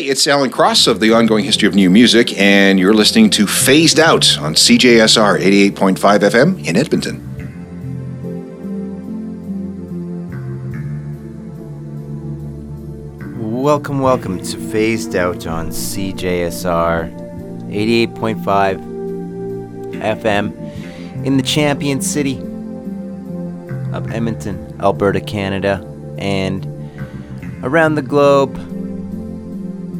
It's Alan Cross of the Ongoing History of New Music, and you're listening to Phased Out on CJSR 88.5 FM in Edmonton. welcome, welcome to Phased Out on CJSR 88.5 FM in the champion city of Edmonton, Alberta, Canada, and around the globe,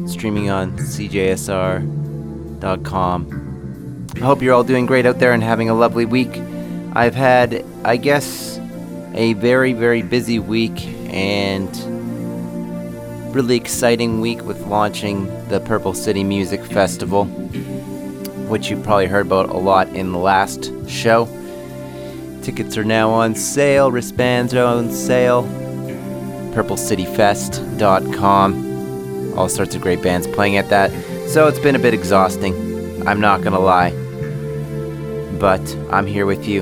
streaming on CJSR.com. I hope you're all doing great out there and having a lovely week. I've had, I guess, a very, very busy week and really exciting week with launching the Purple City Music Festival, which you probably heard about a lot in the last show. Tickets are now on sale, wristbands are on sale. PurpleCityFest.com. All sorts of great bands playing at that. So it's been a bit exhausting, I'm not gonna lie. But I'm here with you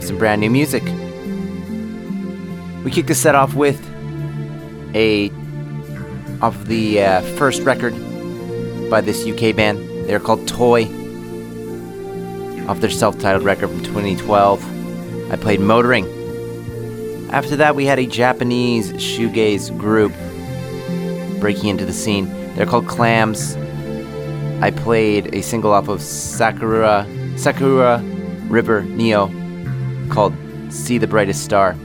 some brand new music. We kick the set off with a off the uh, first record by this UK band. They're called Toy. Off their self titled record from 2012. I played Motoring. After that, we had a Japanese shoegaze group breaking into the scene. They're called Clams. I played a single off of Sakura, Sakura River Neo called See the Brightest Star.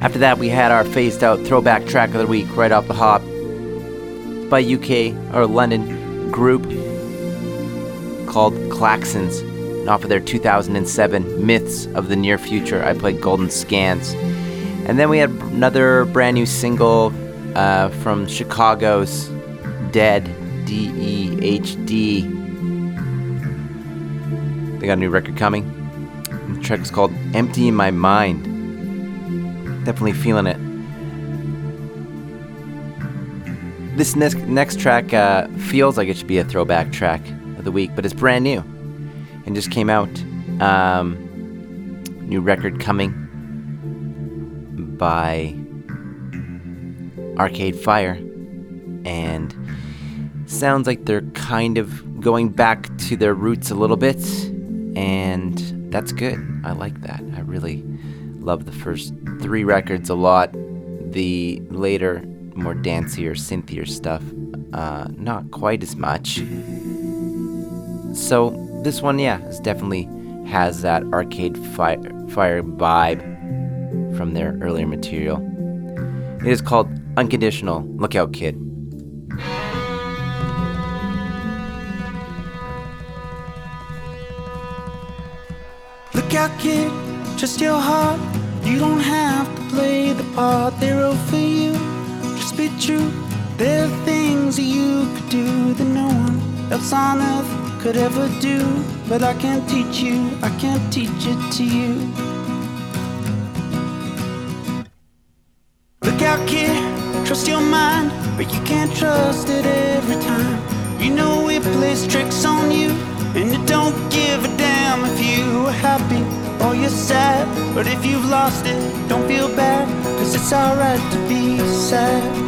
After that, we had our phased out throwback track of the week right off the hop by UK or London group called Klaxons And off of their 2007 Myths of the Near Future, I played Golden Skans. And then we had another brand new single uh, from Chicago's Dehd, D E H D. They got a new record coming. The track's called Empty in My Mind. Definitely feeling it. This next next track uh, feels like it should be a throwback track of the week, but it's brand new and just came out. Um, new record coming by Arcade Fire, and sounds like they're kind of going back to their roots a little bit, and that's good. I like that. I really love the first three records a lot. The later, more dancier, synthier stuff, uh, not quite as much. So this one, yeah, is definitely has that arcade fire, fire vibe from their earlier material. It is called Unconditional. Look out, kid. Look out, kid, trust your heart. You don't have to play the part they wrote for you. Just be true. There are things that you could do that no one else on earth could ever do. But I can't teach you, I can't teach it to you. Look out, kid, your mind, but you can't trust it every time. You know it plays tricks on you, and it don't give a damn if you are happy or you're sad. But if you've lost it, don't feel bad, cause it's alright to be sad.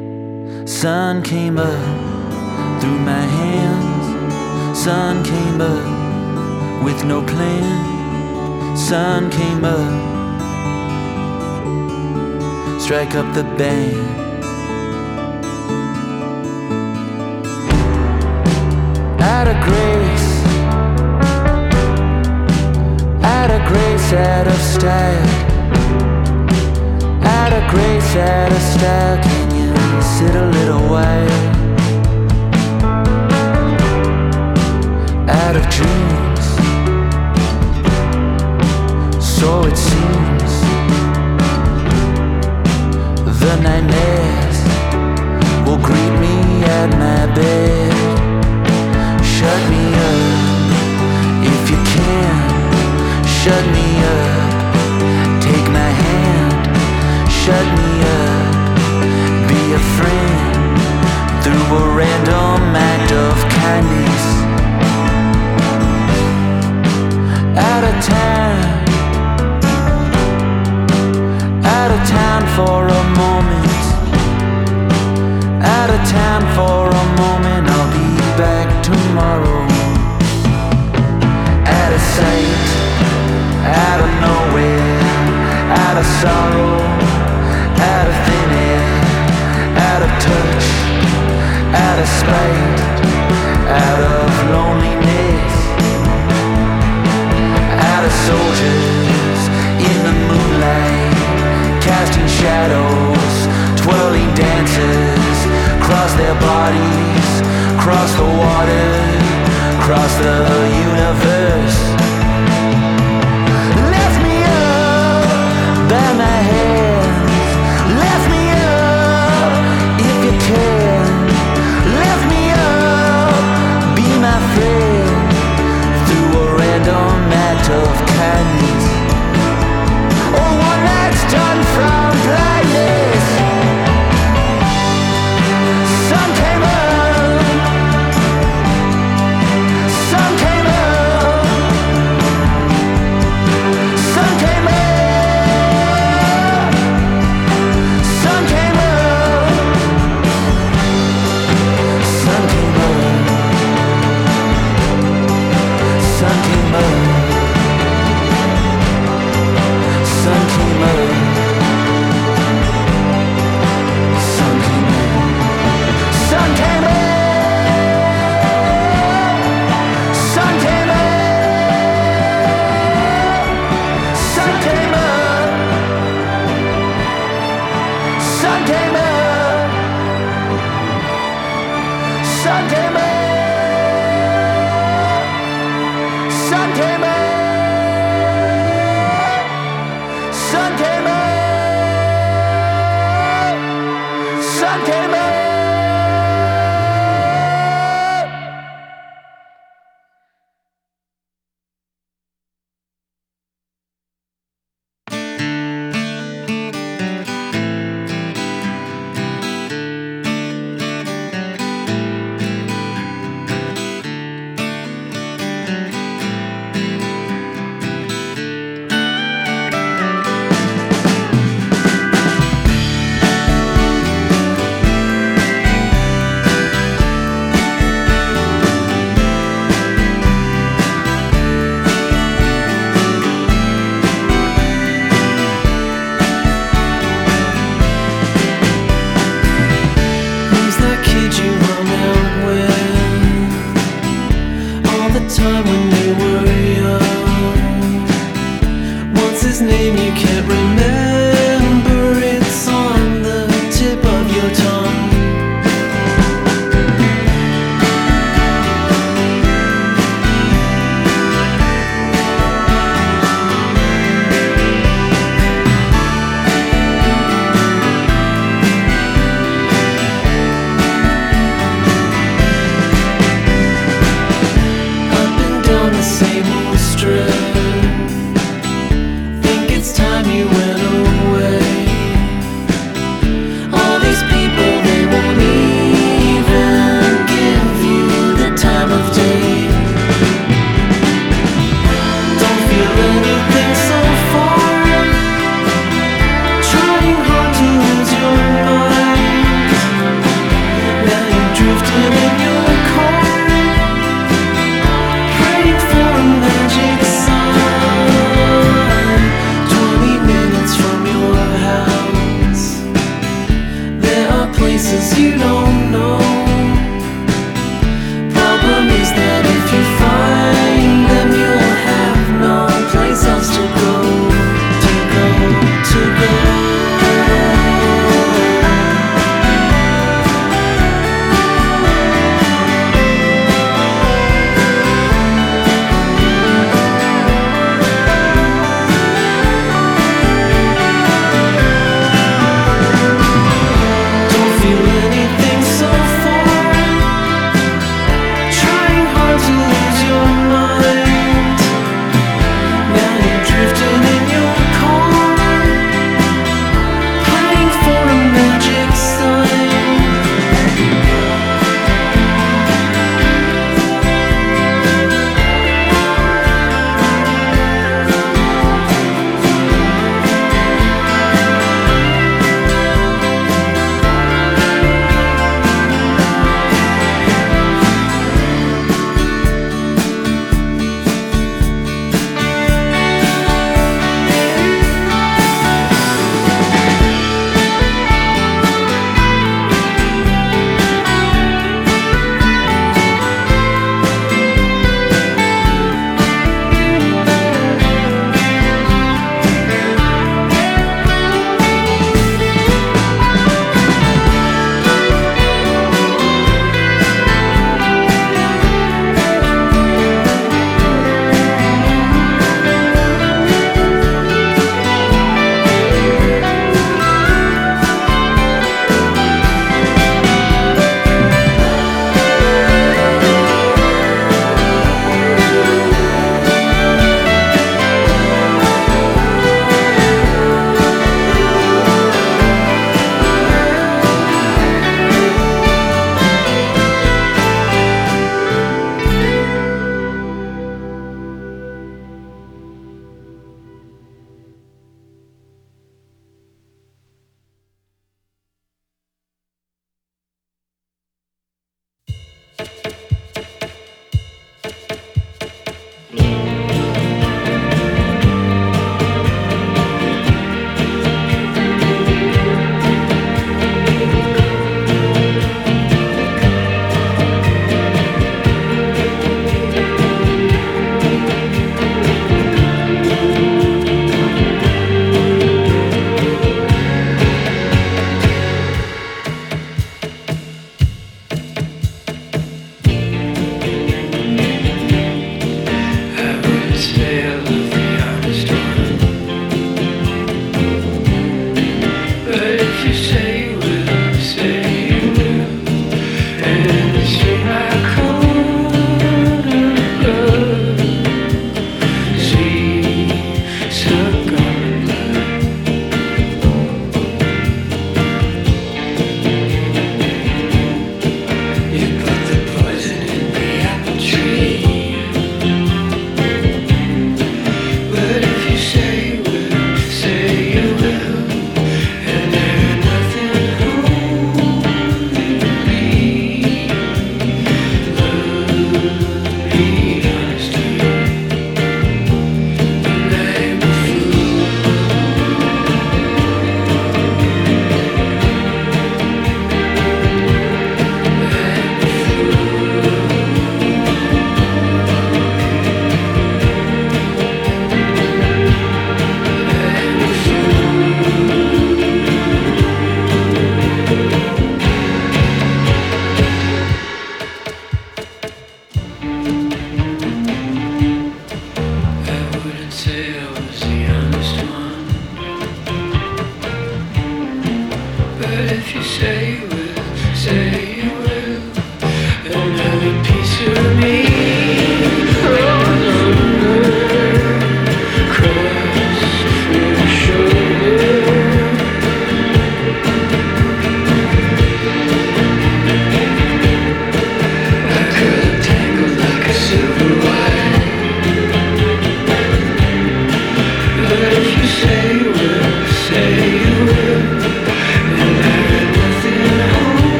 Sun came up through my hands. Sun came up with no plan. Sun came up. Strike up the band. Out of grace out of grace, out of style. Out of grace, out of style. Sit a little while? Out of dreams, so it seems. The nightmares will greet me at my bed. Shut me up if you can shut me up. Take my hand, shut me a friend through a random act of kindness. Out of town, out of town for a moment. Out of town for a moment, I'll be back tomorrow. Out of sight out of nowhere, out of sorrow, touch, out of spite, out of loneliness, out of soldiers in the moonlight, casting shadows, twirling dances, cross their bodies, cross the water, cross the universe.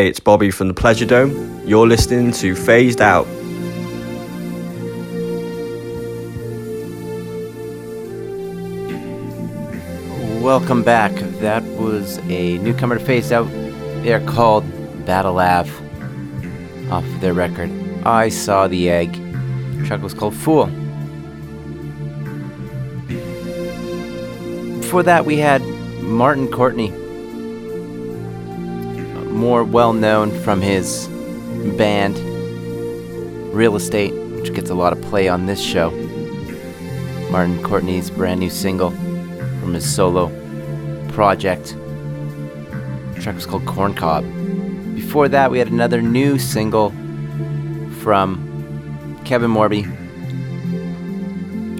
Hey, it's Bobby from the Pleasure Dome. You're listening to Phased Out. Welcome back. That was a newcomer to Phased Out. They're called Battle Ave off their record. I Saw the Egg. The track was called Fool. Before that, we had Martin Courtney, more well known from his band Real Estate, which gets a lot of play on this show. Martin Courtney's brand new single from his solo project. The track was called Corn Cob. Before that, we had another new single from Kevin Morby.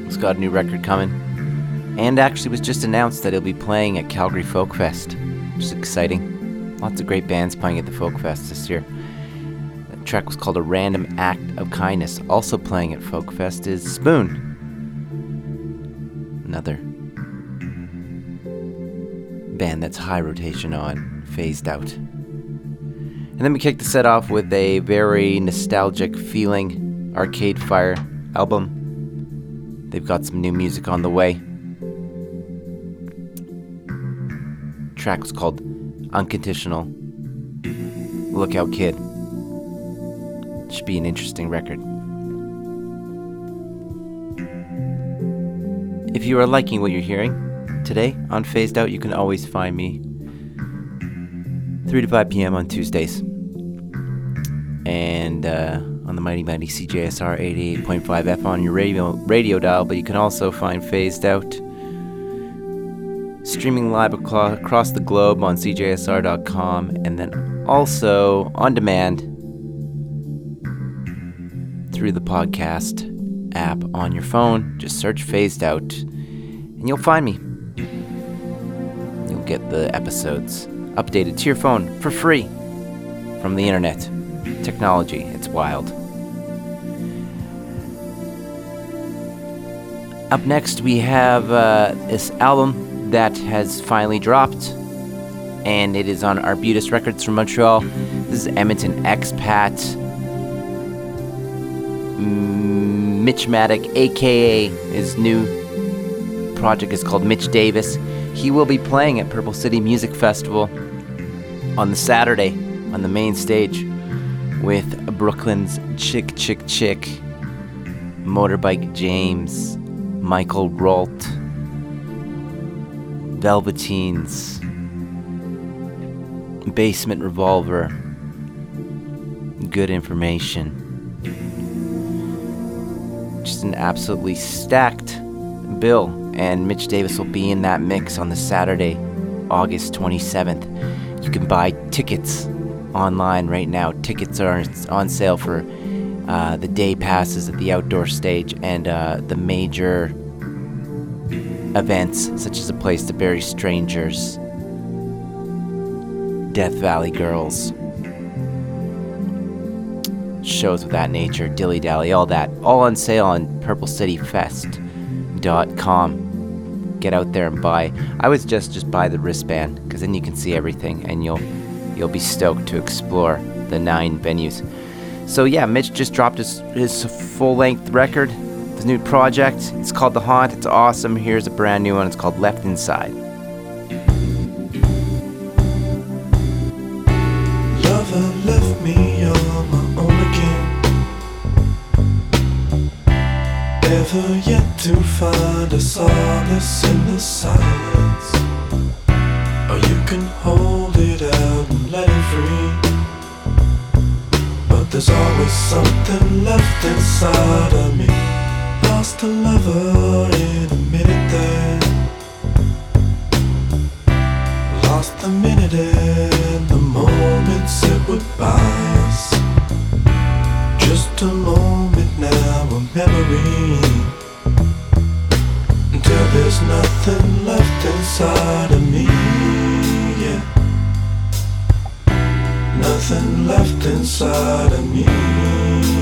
He's got a new record coming. And actually was just announced that he'll be playing at Calgary Folk Fest, which is exciting. Lots of great bands playing at the Folk Fest this year. The track was called A Random Act of Kindness. Also playing at Folk Fest is Spoon. Another band that's high rotation on, phased out. And then we kicked the set off with a very nostalgic feeling Arcade Fire album. They've got some new music on the way. track was called Unconditional. Lookout Kid. Should be an interesting record. If you are liking what you're hearing today on Phased Out, you can always find me 3 to 5 p.m. on Tuesdays. And uh, on the Mighty Mighty CJSR 88.5 F on your radio, radio dial, but you can also find Phased Out streaming live across the globe on CJSR.com and then also on demand through the podcast app on your phone. Just search Phased Out and you'll find me. You'll get the episodes updated to your phone for free from the internet. Technology, it's wild. Up next, we have uh, this album that has finally dropped, and it is on Arbutus Records from Montreal. This is Edmonton expat Mitchmatic, aka his new project is called Mitch Davis. He will be playing at Purple City Music Festival on the Saturday on the main stage with Brooklyn's Chick Chick Chick, Motorbike James, Michael Rault. Velveteens, Basement Revolver, Good Information. Just an absolutely stacked bill, and Mitch Davis will be in that mix on the Saturday, August 27th. You can buy tickets online right now. Tickets are on sale for uh, the day passes at the outdoor stage and uh, the major events such as a place to bury strangers, Death Valley Girls, shows of that nature, Dilly Dally, all that, all on sale on purplecityfest.com. Get out there and buy. I would just just buy the wristband because then you can see everything and you'll you'll be stoked to explore the nine venues. So yeah, Mitch just dropped his his full length record new project. It's called The Haunt. It's awesome. Here's a brand new one. It's called Left Inside. Yet to find a solace in the silence. Or you can hold it out and let it free. But there's always something left inside of me lost a lover in a minute there. Lost the minute and the moments it would us. Just a moment now, a memory. Until there's nothing left inside of me. Yeah. Nothing left inside of me.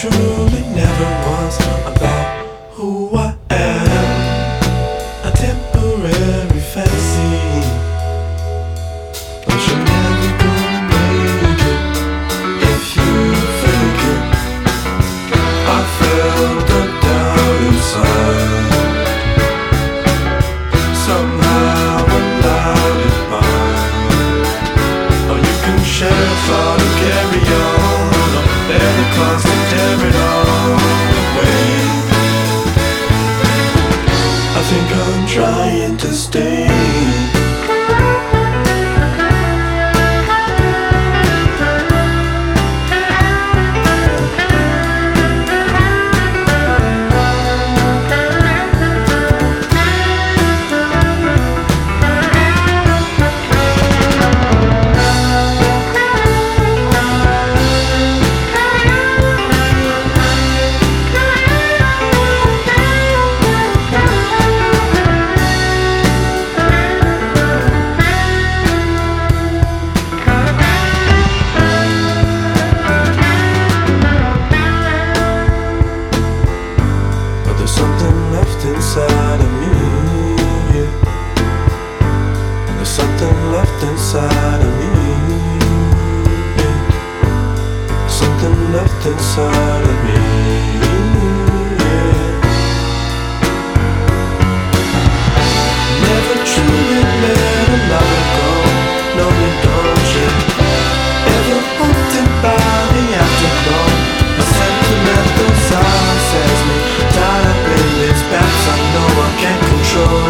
true inside of me. Yeah. Never truly a lover no you don't? Ever haunted by the afterglow? Sentimental says me, tied up in these I know I can't control.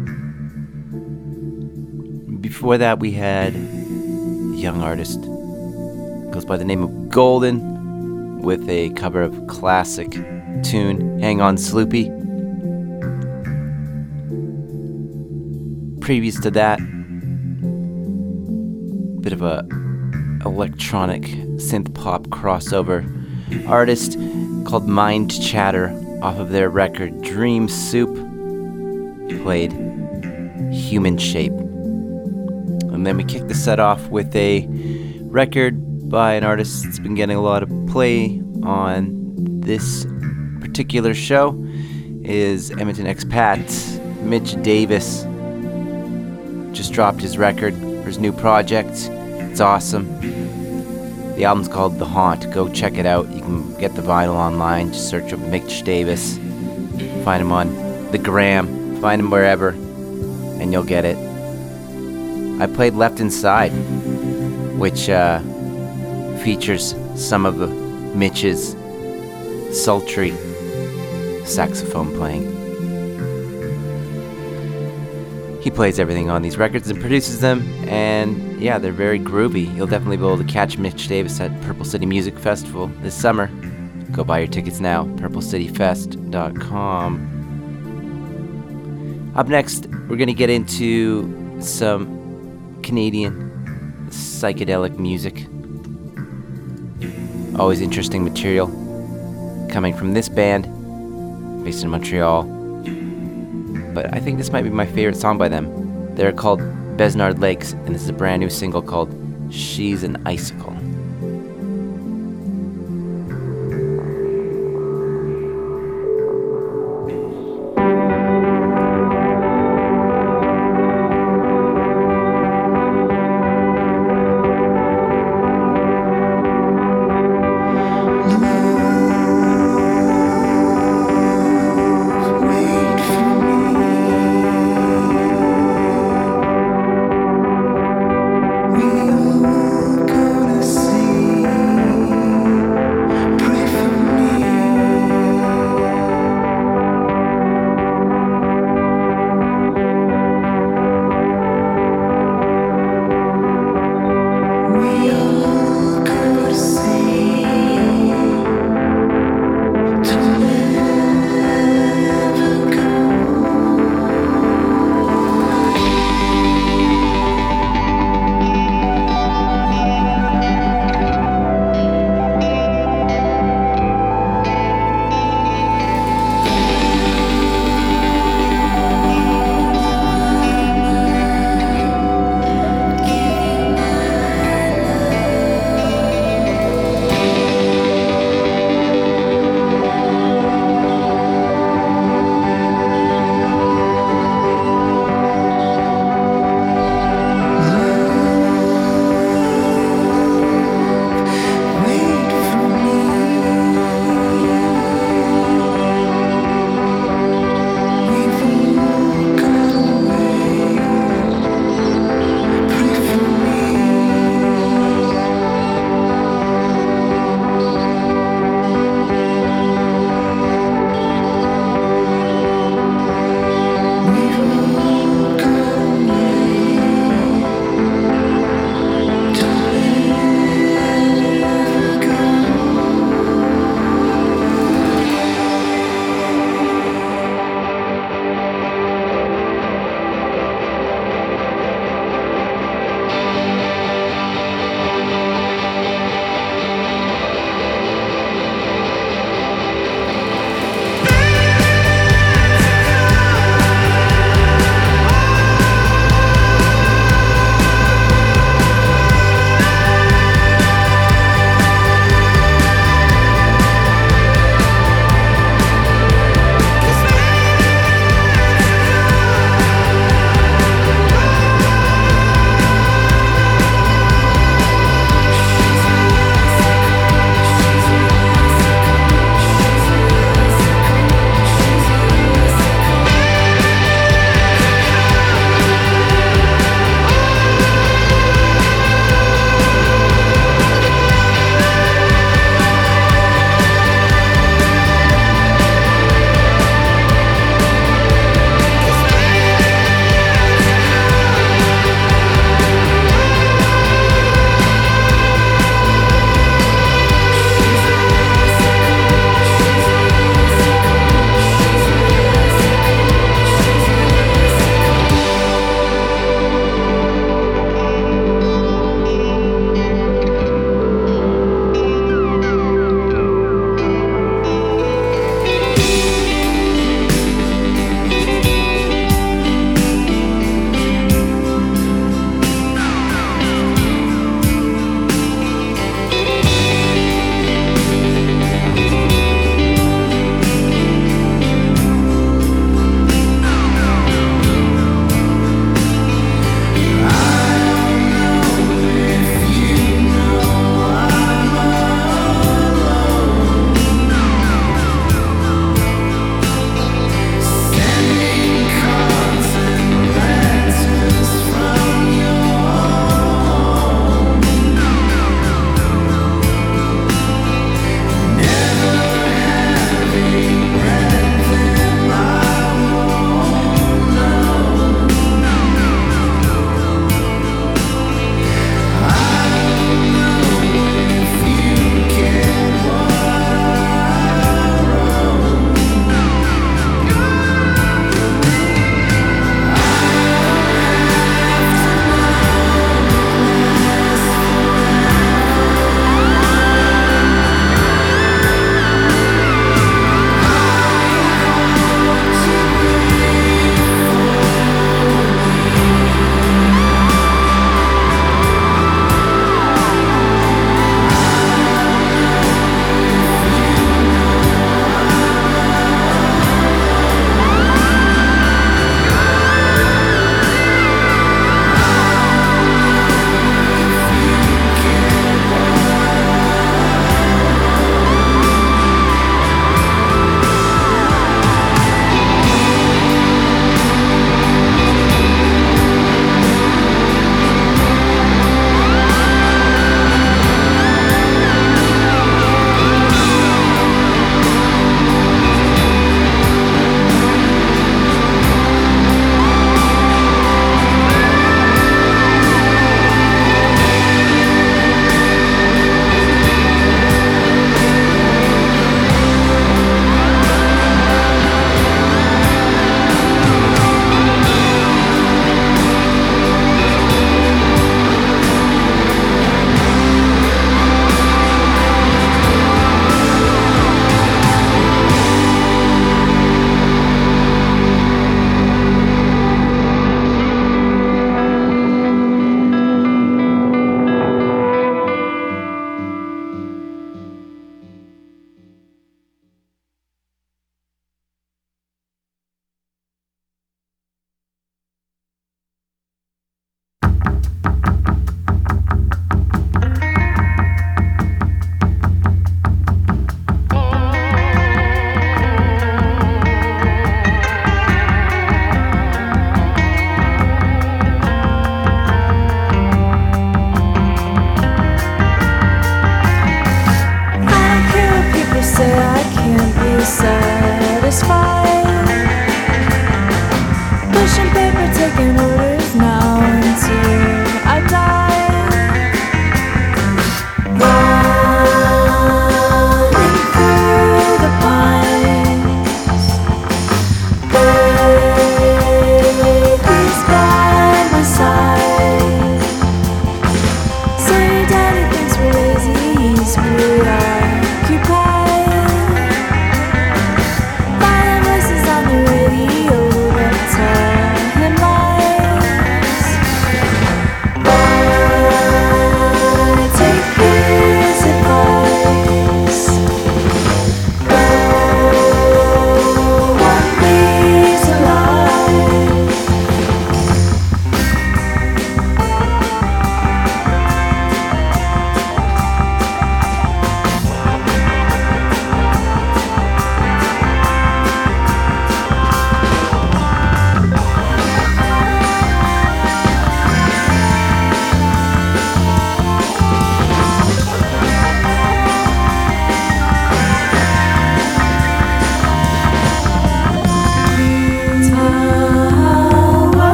Before that, we had a young artist, goes by the name of Golden, with a cover of classic tune, Hang On Sloopy. Previous to that, bit of a electronic synth pop crossover artist called Mind Chatter off of their record Dream Soup played Human Shape. And then we kicked the set off with a record by an artist that's been getting a lot of play on this particular show is Edmonton expat Mitch Davis just dropped his record for his new project. It's awesome. The album's called The Haunt. Go check it out. You can get the vinyl online. Just search up Mitch Davis. Find him on the gram. Find him wherever, and you'll get it. I played Left Inside, which uh, features some of Mitch's sultry saxophone playing. He plays everything on these records and produces them, and yeah, they're very groovy. You'll definitely be able to catch Mitch Davis at Purple City Music Festival this summer. Go buy your tickets now, purplecityfest.com. Up next, we're going to get into some Canadian psychedelic music. Always interesting material coming from this band based in Montreal but I think this might be my favorite song by them. They're called Besnard Lakes, and this is a brand new single called She's an Icicle.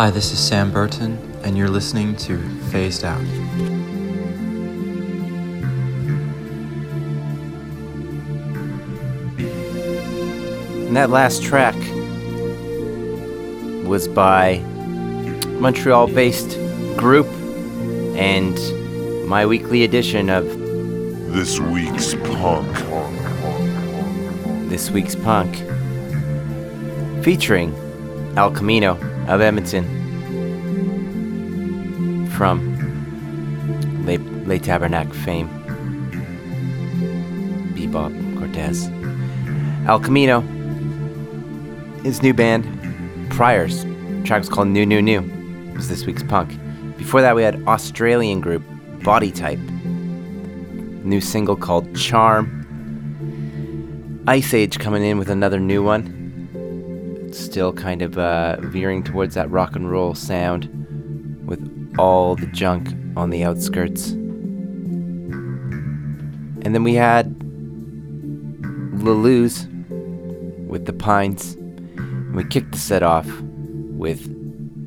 Hi, this is Sam Burton, and you're listening to Phased Out. And that last track was by Montreal based group and my weekly edition of This Week's Punk. This Week's Punk, featuring Al Camino of Edmonton from Le, Le Tabernacle fame, Bebop Cortez. El Camino, his new band, Priors, track was called New New New, was this week's punk. Before that, we had Australian group Body Type, new single called Charm. Iceage coming in with another new one. Still kind of uh, veering towards that rock and roll sound with all the junk on the outskirts. And then we had La Luz with the Pines. And we kicked the set off with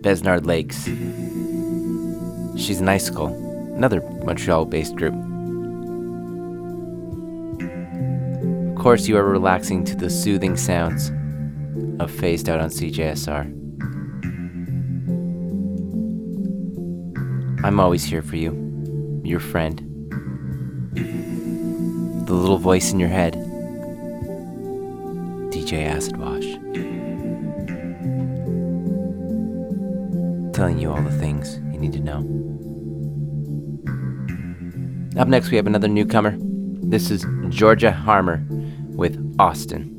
Besnard Lakes. She's an icicle, another Montreal based group. Of course, you are relaxing to the soothing sounds of Phased Out on CJSR. I'm always here for you, your friend. The little voice in your head, DJ Acid Wash. Telling you all the things you need to know. Up next, we have another newcomer. This is Georgia Harmer with Austin.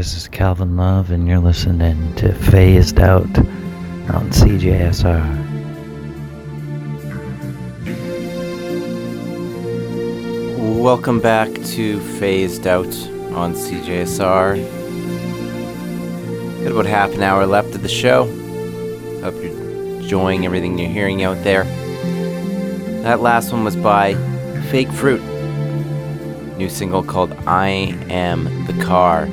this is Calvin Love, and you're listening to Phased Out on CJSR. Welcome back to Phased Out on CJSR. Got about half an hour left of the show. Hope you're enjoying everything you're hearing out there. That last one was by Fake Fruit. New single called I Am the Car.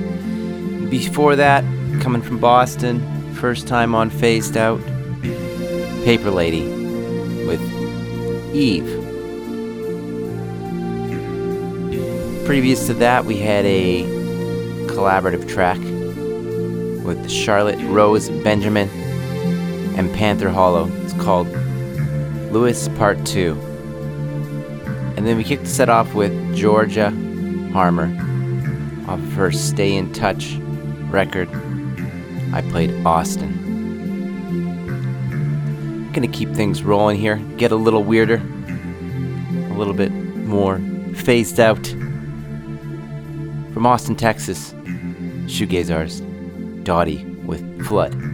Before that, coming from Boston, first time on Phased Out, Paper Lady with Eve. Previous to that, we had a collaborative track with Charlotte Rose Benjamin and Panther Hollow. It's called Lewis Part 2. And then we kicked the set off with Georgia Harmer off of her Stay in Touch record. I played Austin. Gonna keep things rolling here, get a little weirder, a little bit more phased out. From Austin, Texas, shoegaze artist Dottie with Flood.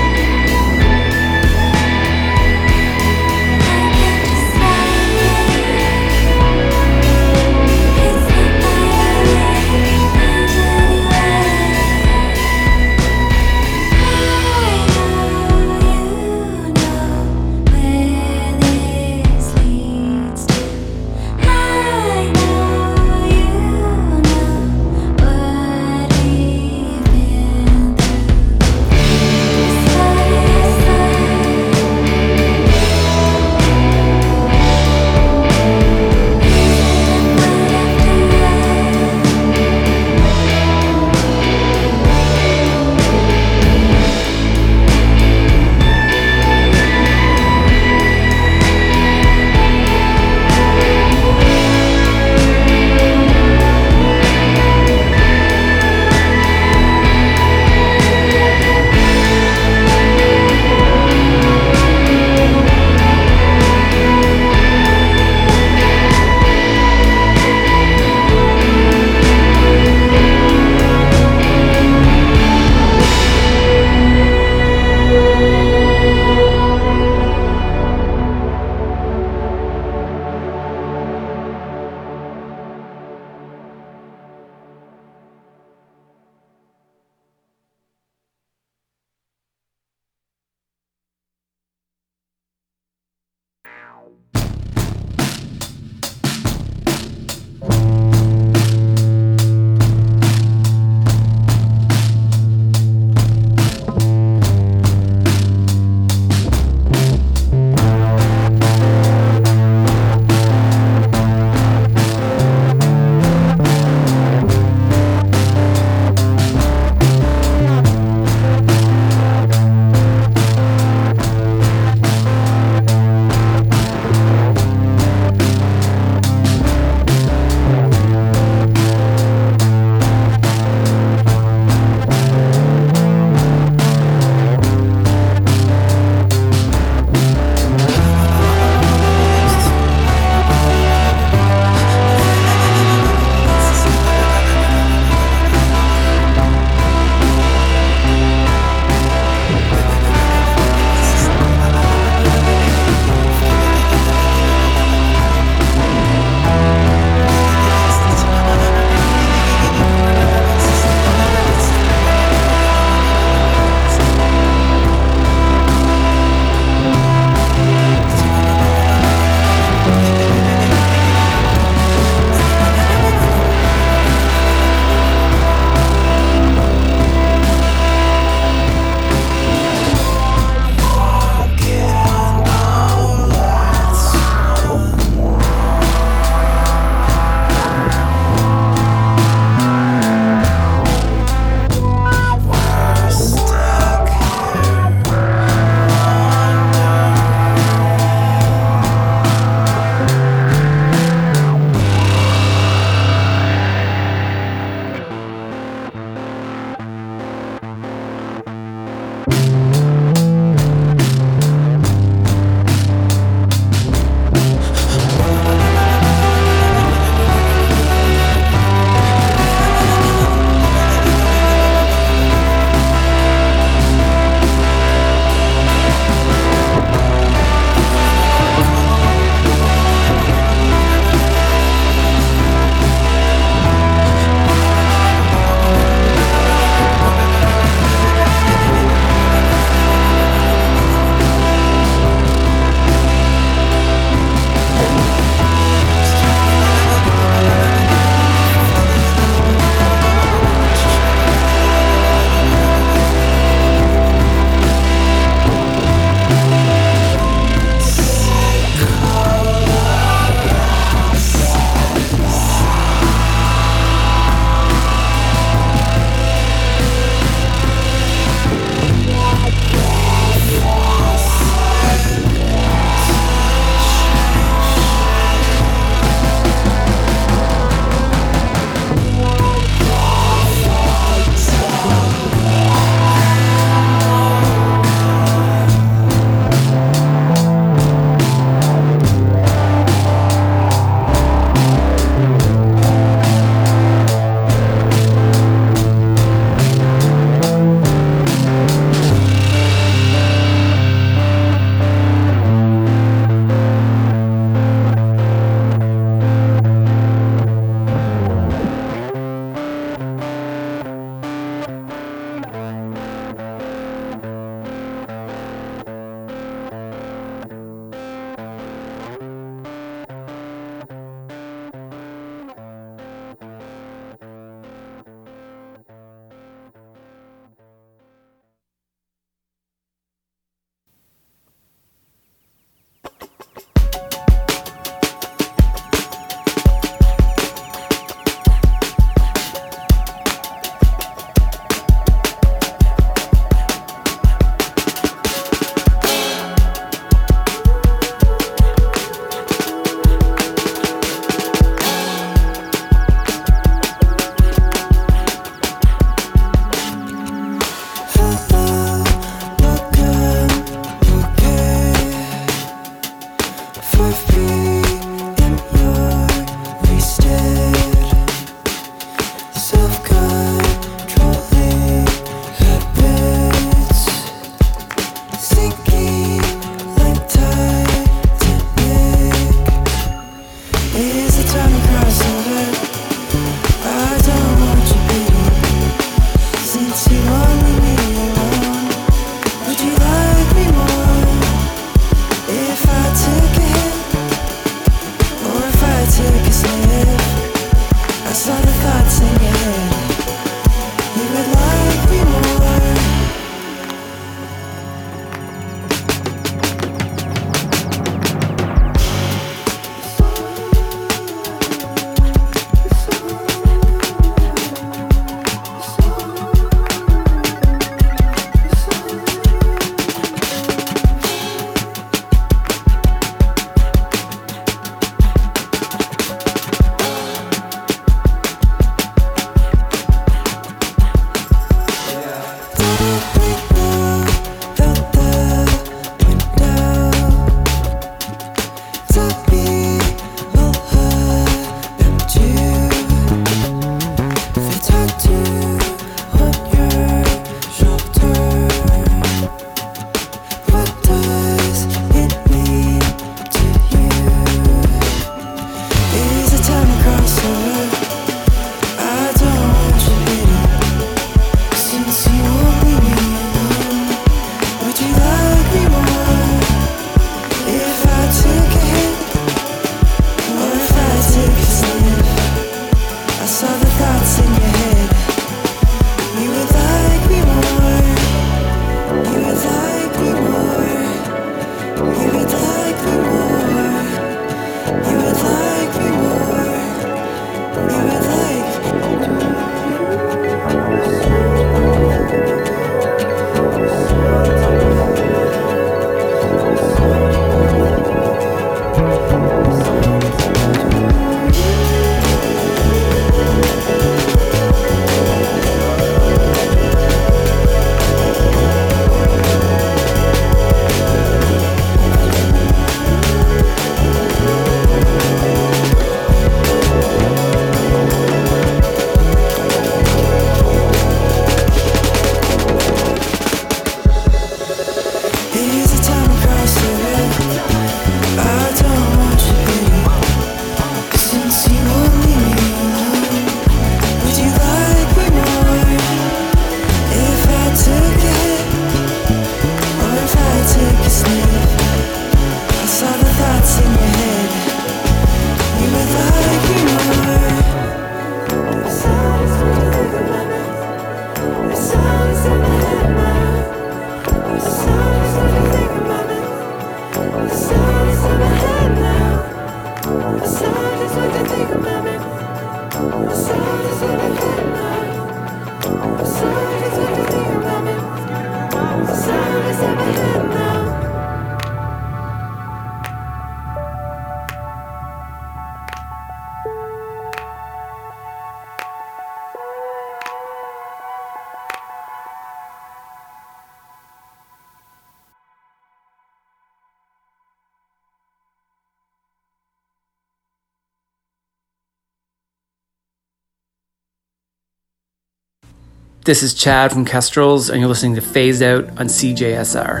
This is Chad from Kestrels, and you're listening to Phased Out on CJSR.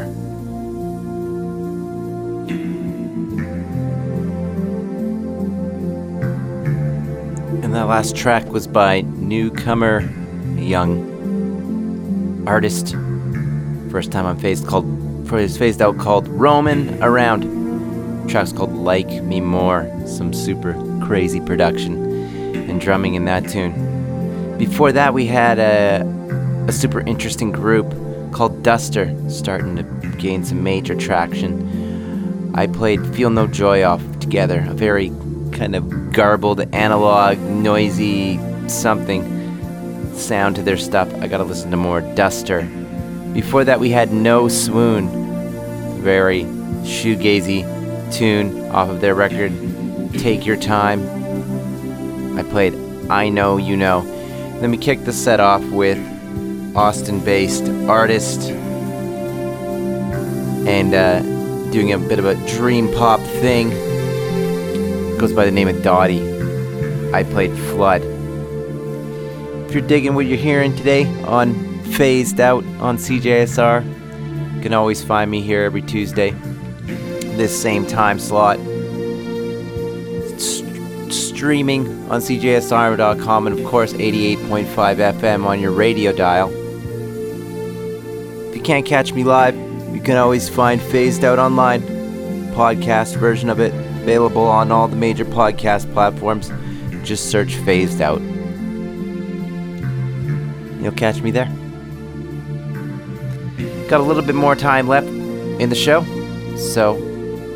And that last track was by Newcomer, young artist. First time on Phased called phased out called Roman Around. The track's called Like Me More. Some super crazy production and drumming in that tune. Before that we had a, a super interesting group called Duster starting to gain some major traction. I played Feel No Joy off together, a very kind of garbled, analog, noisy something sound to their stuff. I gotta listen to more Duster. Before that, we had No Swoon, very shoegazy tune off of their record Take Your Time. I played I Know You Know. Then we kicked the set off with Austin based artist and uh, doing a bit of a dream pop thing goes by the name of Dottie. I played Flood. If you're digging what you're hearing today on Phased Out on CJSR, you can always find me here every Tuesday, this same time slot. St- streaming on CJSR.com and, of course, 88.5 FM on your radio dial. Can't catch me live, you can always find Phased Out online, podcast version of it available on all the major podcast platforms. Just search Phased Out. You'll catch me there. Got a little bit more time left in the show, so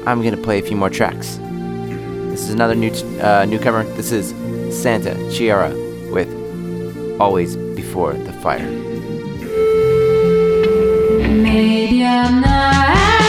I'm gonna play a few more tracks. This is another new uh, newcomer. This is Santa Chiara with "Always Before the Fire." Maybe I'm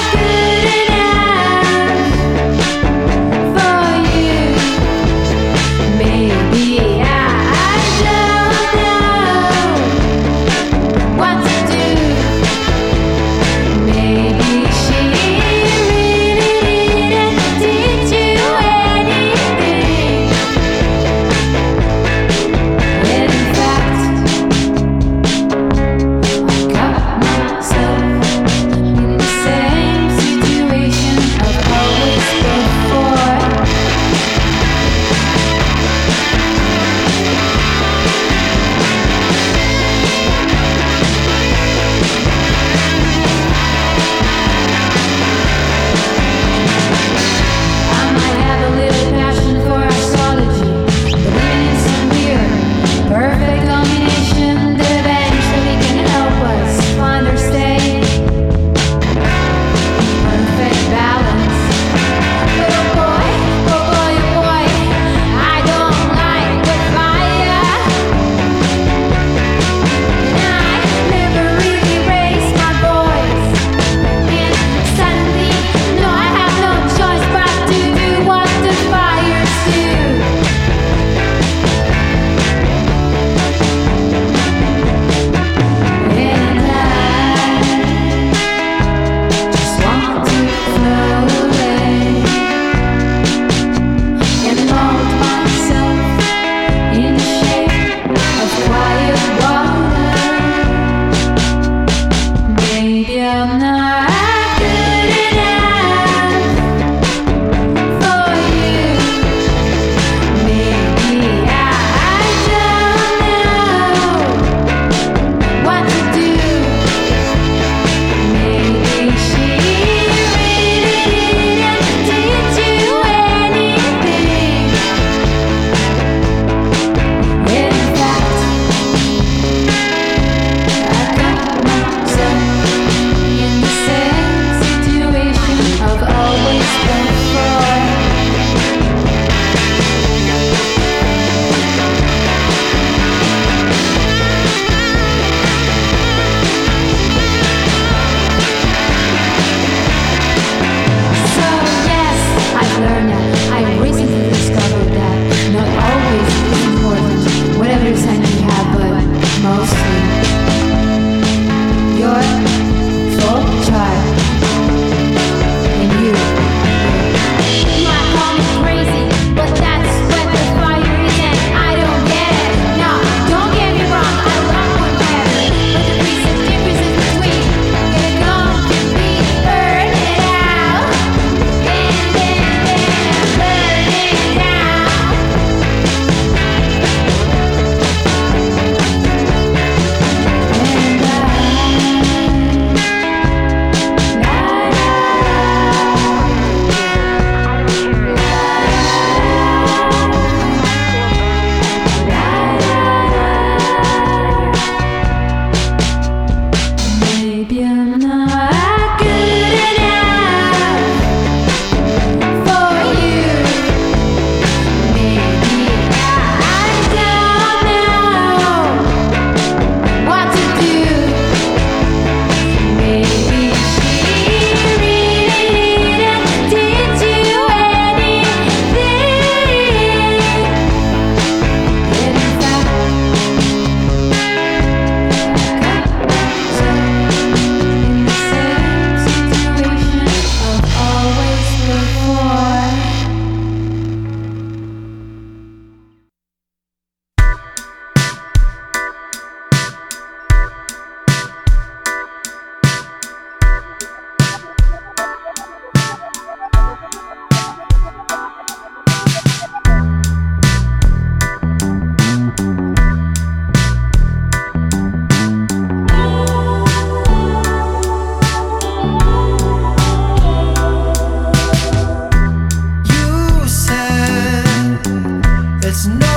No.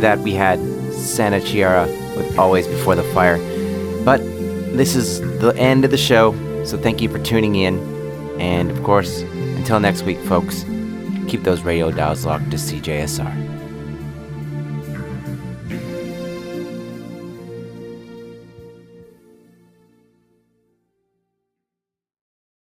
that, we had Santa Chiara with Always Before the Fire. But this is the end of the show, so thank you for tuning in. And of course, until next week, folks, keep those radio dials locked to CJSR.